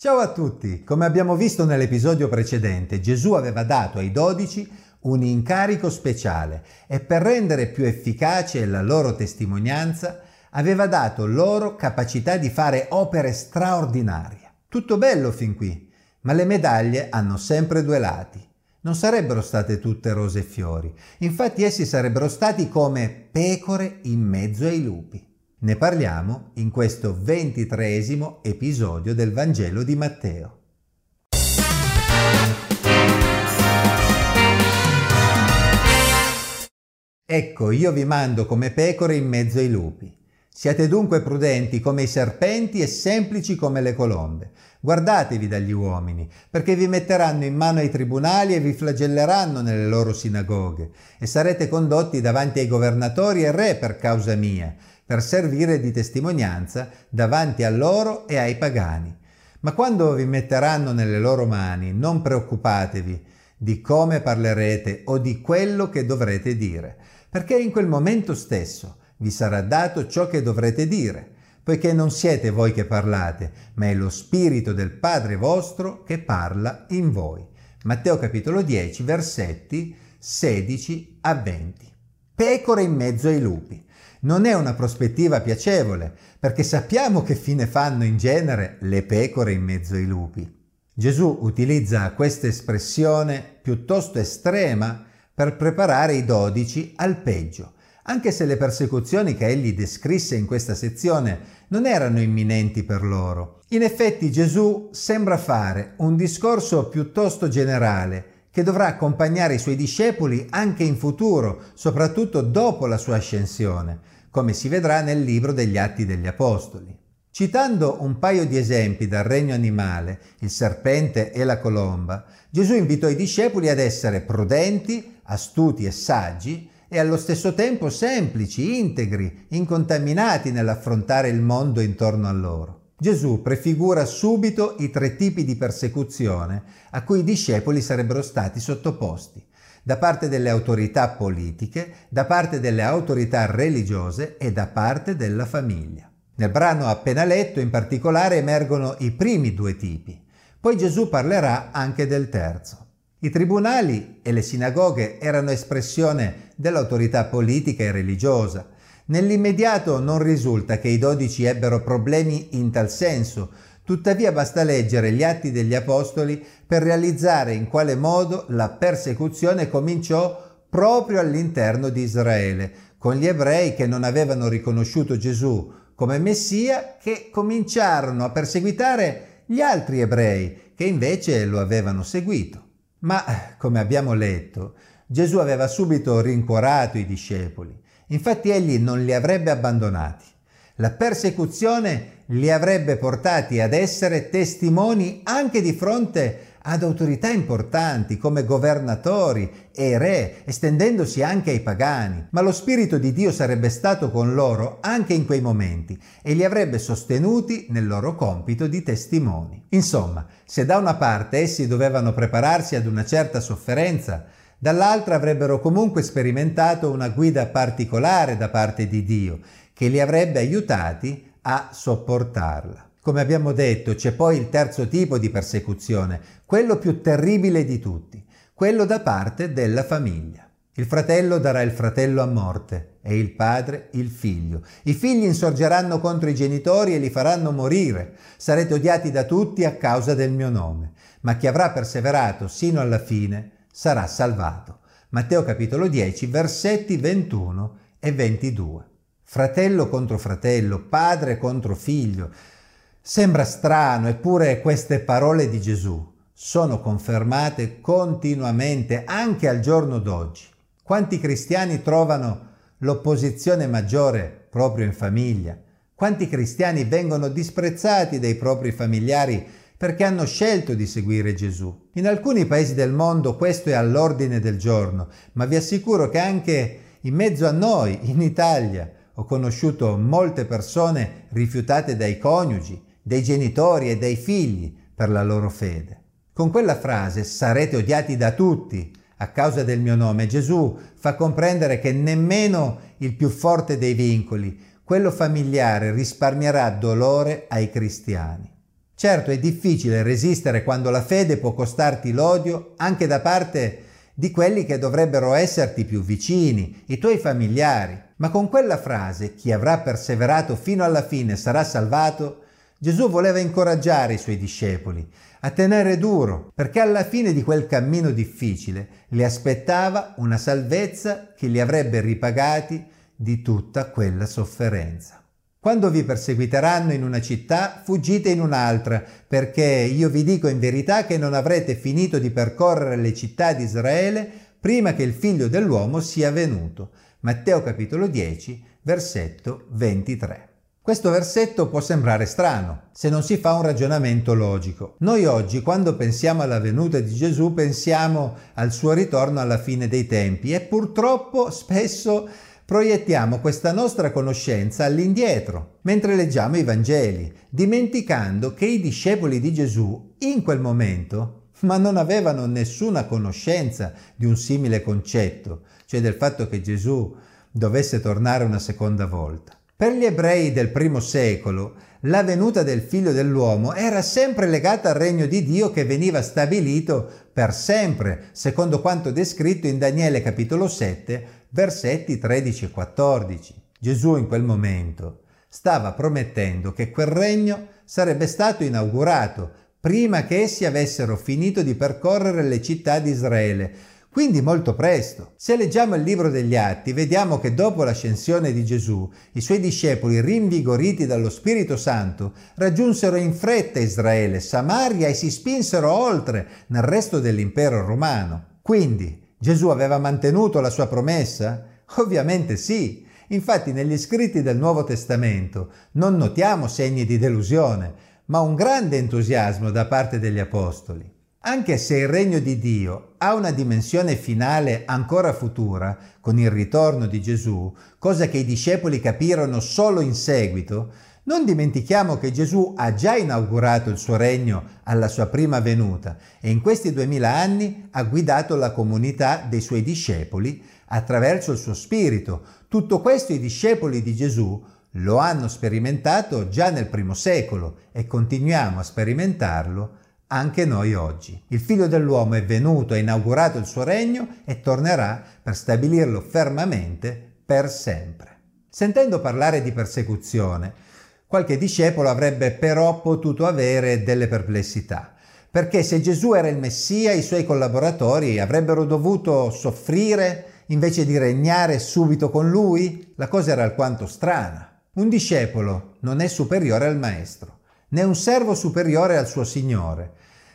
Ciao a tutti! Come abbiamo visto nell'episodio precedente, Gesù aveva dato ai dodici un incarico speciale e per rendere più efficace la loro testimonianza aveva dato loro capacità di fare opere straordinarie. Tutto bello fin qui, ma le medaglie hanno sempre due lati. Non sarebbero state tutte rose e fiori, infatti essi sarebbero stati come pecore in mezzo ai lupi. Ne parliamo in questo ventitreesimo episodio del Vangelo di Matteo. Ecco, io vi mando come pecore in mezzo ai lupi. Siate dunque prudenti come i serpenti e semplici come le colombe. Guardatevi dagli uomini, perché vi metteranno in mano ai tribunali e vi flagelleranno nelle loro sinagoghe, e sarete condotti davanti ai governatori e re per causa mia per servire di testimonianza davanti a loro e ai pagani. Ma quando vi metteranno nelle loro mani, non preoccupatevi di come parlerete o di quello che dovrete dire, perché in quel momento stesso vi sarà dato ciò che dovrete dire, poiché non siete voi che parlate, ma è lo Spirito del Padre vostro che parla in voi. Matteo capitolo 10, versetti 16 a 20. Pecore in mezzo ai lupi non è una prospettiva piacevole, perché sappiamo che fine fanno in genere le pecore in mezzo ai lupi. Gesù utilizza questa espressione piuttosto estrema per preparare i dodici al peggio, anche se le persecuzioni che egli descrisse in questa sezione non erano imminenti per loro. In effetti Gesù sembra fare un discorso piuttosto generale che dovrà accompagnare i suoi discepoli anche in futuro, soprattutto dopo la sua ascensione, come si vedrà nel libro degli Atti degli Apostoli. Citando un paio di esempi dal regno animale, il serpente e la colomba, Gesù invitò i discepoli ad essere prudenti, astuti e saggi e allo stesso tempo semplici, integri, incontaminati nell'affrontare il mondo intorno a loro. Gesù prefigura subito i tre tipi di persecuzione a cui i discepoli sarebbero stati sottoposti, da parte delle autorità politiche, da parte delle autorità religiose e da parte della famiglia. Nel brano appena letto in particolare emergono i primi due tipi, poi Gesù parlerà anche del terzo. I tribunali e le sinagoghe erano espressione dell'autorità politica e religiosa, Nell'immediato non risulta che i dodici ebbero problemi in tal senso, tuttavia basta leggere gli atti degli Apostoli per realizzare in quale modo la persecuzione cominciò proprio all'interno di Israele, con gli ebrei che non avevano riconosciuto Gesù come Messia, che cominciarono a perseguitare gli altri ebrei che invece lo avevano seguito. Ma, come abbiamo letto, Gesù aveva subito rincuorato i discepoli Infatti egli non li avrebbe abbandonati. La persecuzione li avrebbe portati ad essere testimoni anche di fronte ad autorità importanti come governatori e re, estendendosi anche ai pagani. Ma lo Spirito di Dio sarebbe stato con loro anche in quei momenti e li avrebbe sostenuti nel loro compito di testimoni. Insomma, se da una parte essi dovevano prepararsi ad una certa sofferenza, dall'altra avrebbero comunque sperimentato una guida particolare da parte di Dio, che li avrebbe aiutati a sopportarla. Come abbiamo detto, c'è poi il terzo tipo di persecuzione, quello più terribile di tutti, quello da parte della famiglia. Il fratello darà il fratello a morte e il padre il figlio. I figli insorgeranno contro i genitori e li faranno morire. Sarete odiati da tutti a causa del mio nome. Ma chi avrà perseverato sino alla fine sarà salvato. Matteo capitolo 10, versetti 21 e 22. Fratello contro fratello, padre contro figlio. Sembra strano, eppure queste parole di Gesù sono confermate continuamente anche al giorno d'oggi. Quanti cristiani trovano l'opposizione maggiore proprio in famiglia? Quanti cristiani vengono disprezzati dai propri familiari perché hanno scelto di seguire Gesù. In alcuni paesi del mondo questo è all'ordine del giorno, ma vi assicuro che anche in mezzo a noi, in Italia, ho conosciuto molte persone rifiutate dai coniugi, dai genitori e dai figli per la loro fede. Con quella frase sarete odiati da tutti a causa del mio nome. Gesù fa comprendere che nemmeno il più forte dei vincoli, quello familiare, risparmierà dolore ai cristiani. Certo è difficile resistere quando la fede può costarti l'odio anche da parte di quelli che dovrebbero esserti più vicini, i tuoi familiari. Ma con quella frase, chi avrà perseverato fino alla fine sarà salvato, Gesù voleva incoraggiare i suoi discepoli a tenere duro, perché alla fine di quel cammino difficile li aspettava una salvezza che li avrebbe ripagati di tutta quella sofferenza. Quando vi perseguiteranno in una città, fuggite in un'altra, perché io vi dico in verità che non avrete finito di percorrere le città di Israele prima che il figlio dell'uomo sia venuto. Matteo capitolo 10, versetto 23. Questo versetto può sembrare strano se non si fa un ragionamento logico. Noi oggi, quando pensiamo alla venuta di Gesù, pensiamo al suo ritorno alla fine dei tempi e purtroppo spesso proiettiamo questa nostra conoscenza all'indietro mentre leggiamo i Vangeli, dimenticando che i discepoli di Gesù in quel momento ma non avevano nessuna conoscenza di un simile concetto, cioè del fatto che Gesù dovesse tornare una seconda volta. Per gli ebrei del primo secolo, la venuta del figlio dell'uomo era sempre legata al regno di Dio che veniva stabilito per sempre, secondo quanto descritto in Daniele capitolo 7, versetti 13 e 14. Gesù in quel momento stava promettendo che quel regno sarebbe stato inaugurato prima che essi avessero finito di percorrere le città di Israele, quindi molto presto. Se leggiamo il libro degli Atti, vediamo che dopo l'ascensione di Gesù, i suoi discepoli, rinvigoriti dallo Spirito Santo, raggiunsero in fretta Israele, Samaria e si spinsero oltre nel resto dell'impero romano. Quindi Gesù aveva mantenuto la sua promessa? Ovviamente sì. Infatti negli scritti del Nuovo Testamento non notiamo segni di delusione, ma un grande entusiasmo da parte degli Apostoli. Anche se il regno di Dio ha una dimensione finale ancora futura, con il ritorno di Gesù, cosa che i discepoli capirono solo in seguito, non dimentichiamo che Gesù ha già inaugurato il suo regno alla sua prima venuta e in questi duemila anni ha guidato la comunità dei suoi discepoli attraverso il suo spirito. Tutto questo i discepoli di Gesù lo hanno sperimentato già nel primo secolo e continuiamo a sperimentarlo anche noi oggi. Il figlio dell'uomo è venuto, ha inaugurato il suo regno e tornerà per stabilirlo fermamente per sempre. Sentendo parlare di persecuzione, Qualche discepolo avrebbe però potuto avere delle perplessità, perché se Gesù era il Messia, i suoi collaboratori avrebbero dovuto soffrire invece di regnare subito con lui? La cosa era alquanto strana. Un discepolo non è superiore al maestro, né un servo superiore al suo Signore.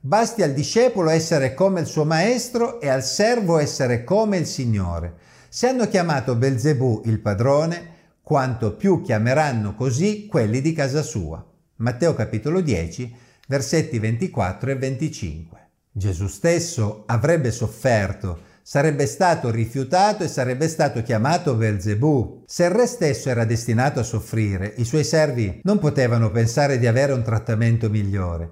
Basti al discepolo essere come il suo maestro e al servo essere come il Signore. Se hanno chiamato Belzebù il padrone, quanto più chiameranno così quelli di casa sua. Matteo capitolo 10, versetti 24 e 25. Gesù stesso avrebbe sofferto, sarebbe stato rifiutato e sarebbe stato chiamato Belzebù. Se il re stesso era destinato a soffrire, i suoi servi non potevano pensare di avere un trattamento migliore.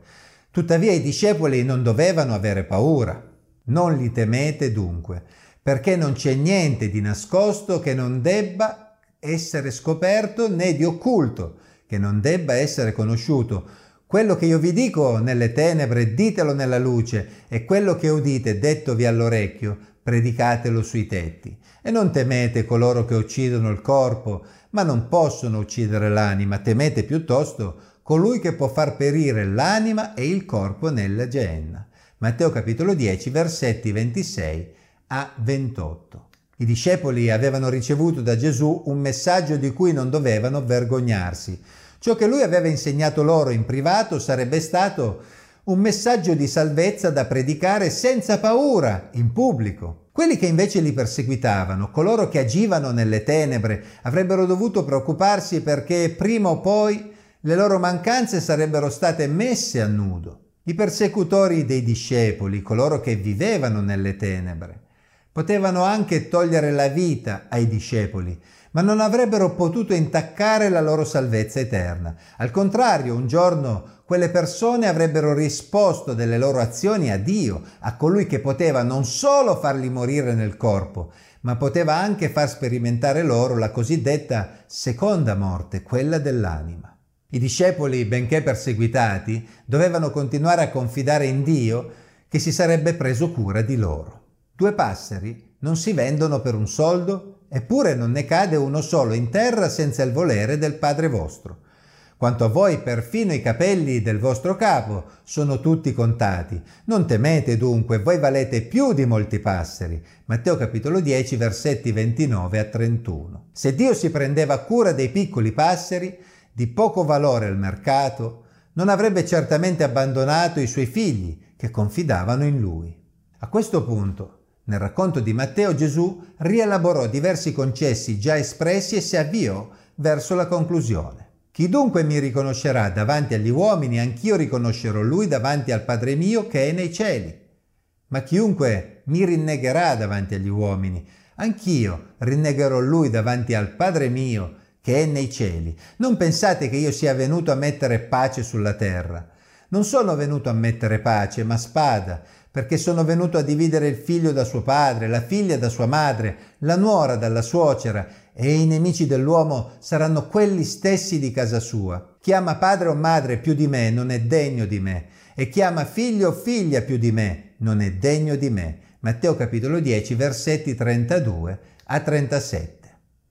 Tuttavia i discepoli non dovevano avere paura. Non li temete dunque, perché non c'è niente di nascosto che non debba essere scoperto né di occulto, che non debba essere conosciuto. Quello che io vi dico nelle tenebre, ditelo nella luce, e quello che udite dettovi all'orecchio, predicatelo sui tetti. E non temete coloro che uccidono il corpo, ma non possono uccidere l'anima, temete piuttosto colui che può far perire l'anima e il corpo nella genna. Matteo capitolo 10, versetti 26 a 28. I discepoli avevano ricevuto da Gesù un messaggio di cui non dovevano vergognarsi. Ciò che lui aveva insegnato loro in privato sarebbe stato un messaggio di salvezza da predicare senza paura in pubblico. Quelli che invece li perseguitavano, coloro che agivano nelle tenebre, avrebbero dovuto preoccuparsi perché prima o poi le loro mancanze sarebbero state messe a nudo. I persecutori dei discepoli, coloro che vivevano nelle tenebre, Potevano anche togliere la vita ai discepoli, ma non avrebbero potuto intaccare la loro salvezza eterna. Al contrario, un giorno quelle persone avrebbero risposto delle loro azioni a Dio, a colui che poteva non solo farli morire nel corpo, ma poteva anche far sperimentare loro la cosiddetta seconda morte, quella dell'anima. I discepoli, benché perseguitati, dovevano continuare a confidare in Dio che si sarebbe preso cura di loro. Due passeri non si vendono per un soldo, eppure non ne cade uno solo in terra senza il volere del Padre vostro. Quanto a voi, perfino i capelli del vostro capo sono tutti contati. Non temete dunque, voi valete più di molti passeri. Matteo capitolo 10, versetti 29 a 31. Se Dio si prendeva cura dei piccoli passeri, di poco valore al mercato, non avrebbe certamente abbandonato i suoi figli che confidavano in lui. A questo punto, nel racconto di Matteo, Gesù rielaborò diversi concessi già espressi e si avviò verso la conclusione. Chi dunque mi riconoscerà davanti agli uomini, anch'io riconoscerò lui davanti al Padre mio che è nei cieli. Ma chiunque mi rinnegherà davanti agli uomini, anch'io rinnegherò lui davanti al Padre mio che è nei cieli. Non pensate che io sia venuto a mettere pace sulla terra. Non sono venuto a mettere pace, ma spada, perché sono venuto a dividere il figlio da suo padre, la figlia da sua madre, la nuora dalla suocera, e i nemici dell'uomo saranno quelli stessi di casa sua. Chi ama padre o madre più di me non è degno di me, e chi ama figlio o figlia più di me non è degno di me. Matteo capitolo 10 versetti 32 a 37.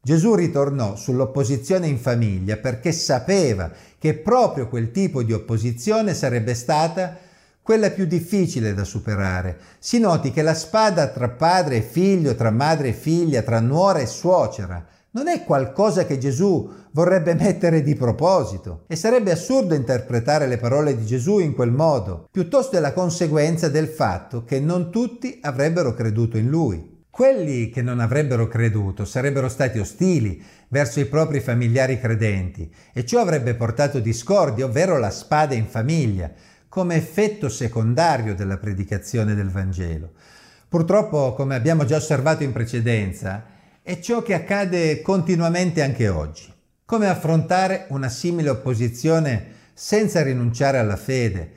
Gesù ritornò sull'opposizione in famiglia perché sapeva che proprio quel tipo di opposizione sarebbe stata quella più difficile da superare. Si noti che la spada tra padre e figlio, tra madre e figlia, tra nuora e suocera, non è qualcosa che Gesù vorrebbe mettere di proposito e sarebbe assurdo interpretare le parole di Gesù in quel modo, piuttosto è la conseguenza del fatto che non tutti avrebbero creduto in lui. Quelli che non avrebbero creduto sarebbero stati ostili verso i propri familiari credenti e ciò avrebbe portato discordia, ovvero la spada in famiglia, come effetto secondario della predicazione del Vangelo. Purtroppo, come abbiamo già osservato in precedenza, è ciò che accade continuamente anche oggi. Come affrontare una simile opposizione senza rinunciare alla fede?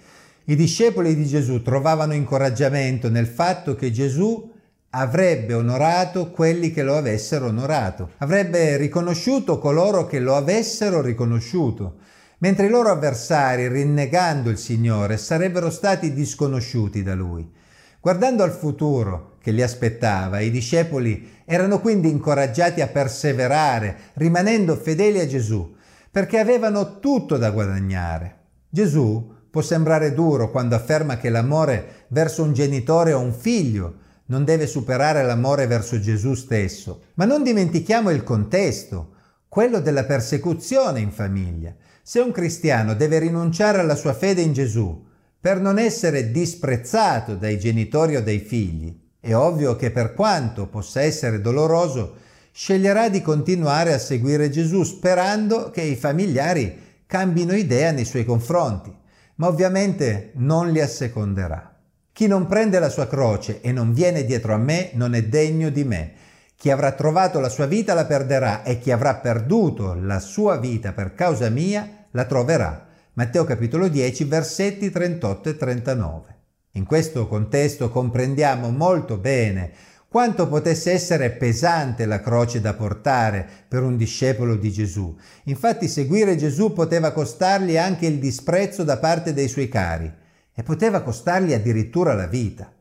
I discepoli di Gesù trovavano incoraggiamento nel fatto che Gesù avrebbe onorato quelli che lo avessero onorato, avrebbe riconosciuto coloro che lo avessero riconosciuto, mentre i loro avversari, rinnegando il Signore, sarebbero stati disconosciuti da lui. Guardando al futuro che li aspettava, i discepoli erano quindi incoraggiati a perseverare, rimanendo fedeli a Gesù, perché avevano tutto da guadagnare. Gesù può sembrare duro quando afferma che l'amore verso un genitore o un figlio non deve superare l'amore verso Gesù stesso, ma non dimentichiamo il contesto, quello della persecuzione in famiglia. Se un cristiano deve rinunciare alla sua fede in Gesù per non essere disprezzato dai genitori o dai figli, è ovvio che per quanto possa essere doloroso, sceglierà di continuare a seguire Gesù sperando che i familiari cambino idea nei suoi confronti, ma ovviamente non li asseconderà. Chi non prende la sua croce e non viene dietro a me non è degno di me. Chi avrà trovato la sua vita la perderà e chi avrà perduto la sua vita per causa mia la troverà. Matteo capitolo 10 versetti 38 e 39. In questo contesto comprendiamo molto bene quanto potesse essere pesante la croce da portare per un discepolo di Gesù. Infatti seguire Gesù poteva costargli anche il disprezzo da parte dei suoi cari e poteva costargli addirittura la vita.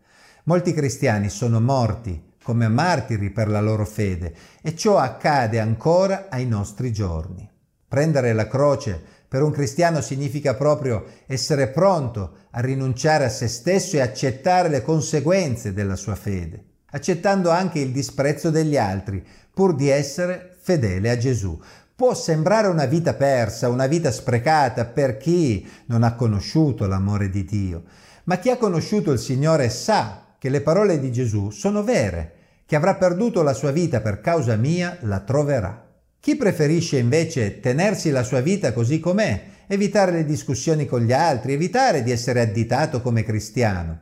Molti cristiani sono morti come martiri per la loro fede e ciò accade ancora ai nostri giorni. Prendere la croce per un cristiano significa proprio essere pronto a rinunciare a se stesso e accettare le conseguenze della sua fede, accettando anche il disprezzo degli altri, pur di essere fedele a Gesù. Può sembrare una vita persa, una vita sprecata per chi non ha conosciuto l'amore di Dio, ma chi ha conosciuto il Signore sa che le parole di Gesù sono vere, che avrà perduto la sua vita per causa mia la troverà. Chi preferisce invece tenersi la sua vita così com'è, evitare le discussioni con gli altri, evitare di essere additato come cristiano,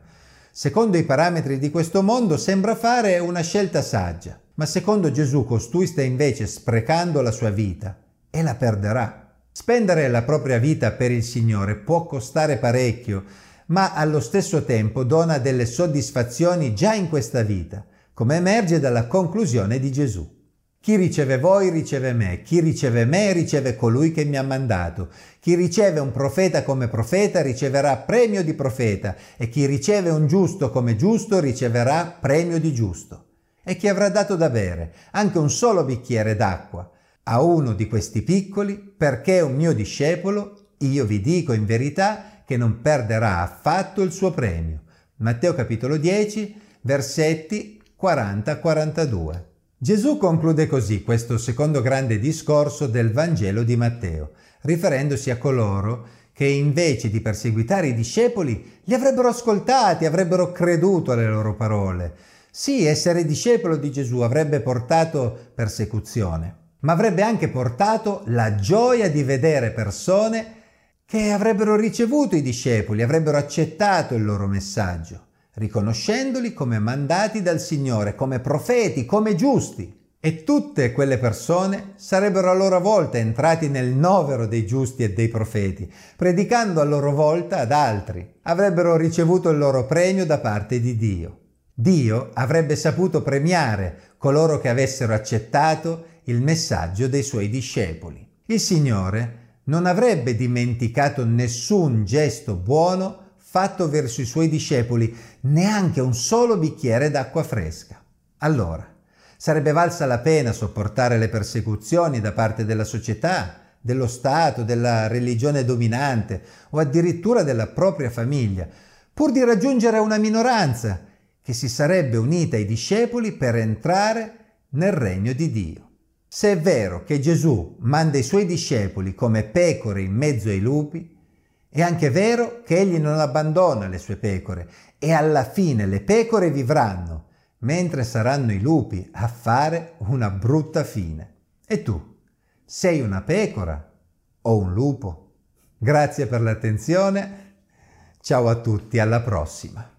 secondo i parametri di questo mondo sembra fare una scelta saggia, ma secondo Gesù costui sta invece sprecando la sua vita e la perderà. Spendere la propria vita per il Signore può costare parecchio, ma allo stesso tempo dona delle soddisfazioni già in questa vita, come emerge dalla conclusione di Gesù. Chi riceve voi riceve me, chi riceve me riceve colui che mi ha mandato. Chi riceve un profeta come profeta riceverà premio di profeta e chi riceve un giusto come giusto riceverà premio di giusto. E chi avrà dato da bere anche un solo bicchiere d'acqua a uno di questi piccoli, perché è un mio discepolo, io vi dico in verità che non perderà affatto il suo premio. Matteo capitolo 10, versetti 40-42. Gesù conclude così questo secondo grande discorso del Vangelo di Matteo, riferendosi a coloro che invece di perseguitare i discepoli li avrebbero ascoltati, avrebbero creduto alle loro parole. Sì, essere discepolo di Gesù avrebbe portato persecuzione, ma avrebbe anche portato la gioia di vedere persone che avrebbero ricevuto i discepoli, avrebbero accettato il loro messaggio riconoscendoli come mandati dal Signore, come profeti, come giusti. E tutte quelle persone sarebbero a loro volta entrati nel novero dei giusti e dei profeti, predicando a loro volta ad altri. Avrebbero ricevuto il loro premio da parte di Dio. Dio avrebbe saputo premiare coloro che avessero accettato il messaggio dei suoi discepoli. Il Signore non avrebbe dimenticato nessun gesto buono fatto verso i suoi discepoli neanche un solo bicchiere d'acqua fresca. Allora, sarebbe valsa la pena sopportare le persecuzioni da parte della società, dello Stato, della religione dominante o addirittura della propria famiglia, pur di raggiungere una minoranza che si sarebbe unita ai discepoli per entrare nel regno di Dio. Se è vero che Gesù manda i suoi discepoli come pecore in mezzo ai lupi, è anche vero che egli non abbandona le sue pecore e alla fine le pecore vivranno, mentre saranno i lupi a fare una brutta fine. E tu, sei una pecora o un lupo? Grazie per l'attenzione, ciao a tutti, alla prossima.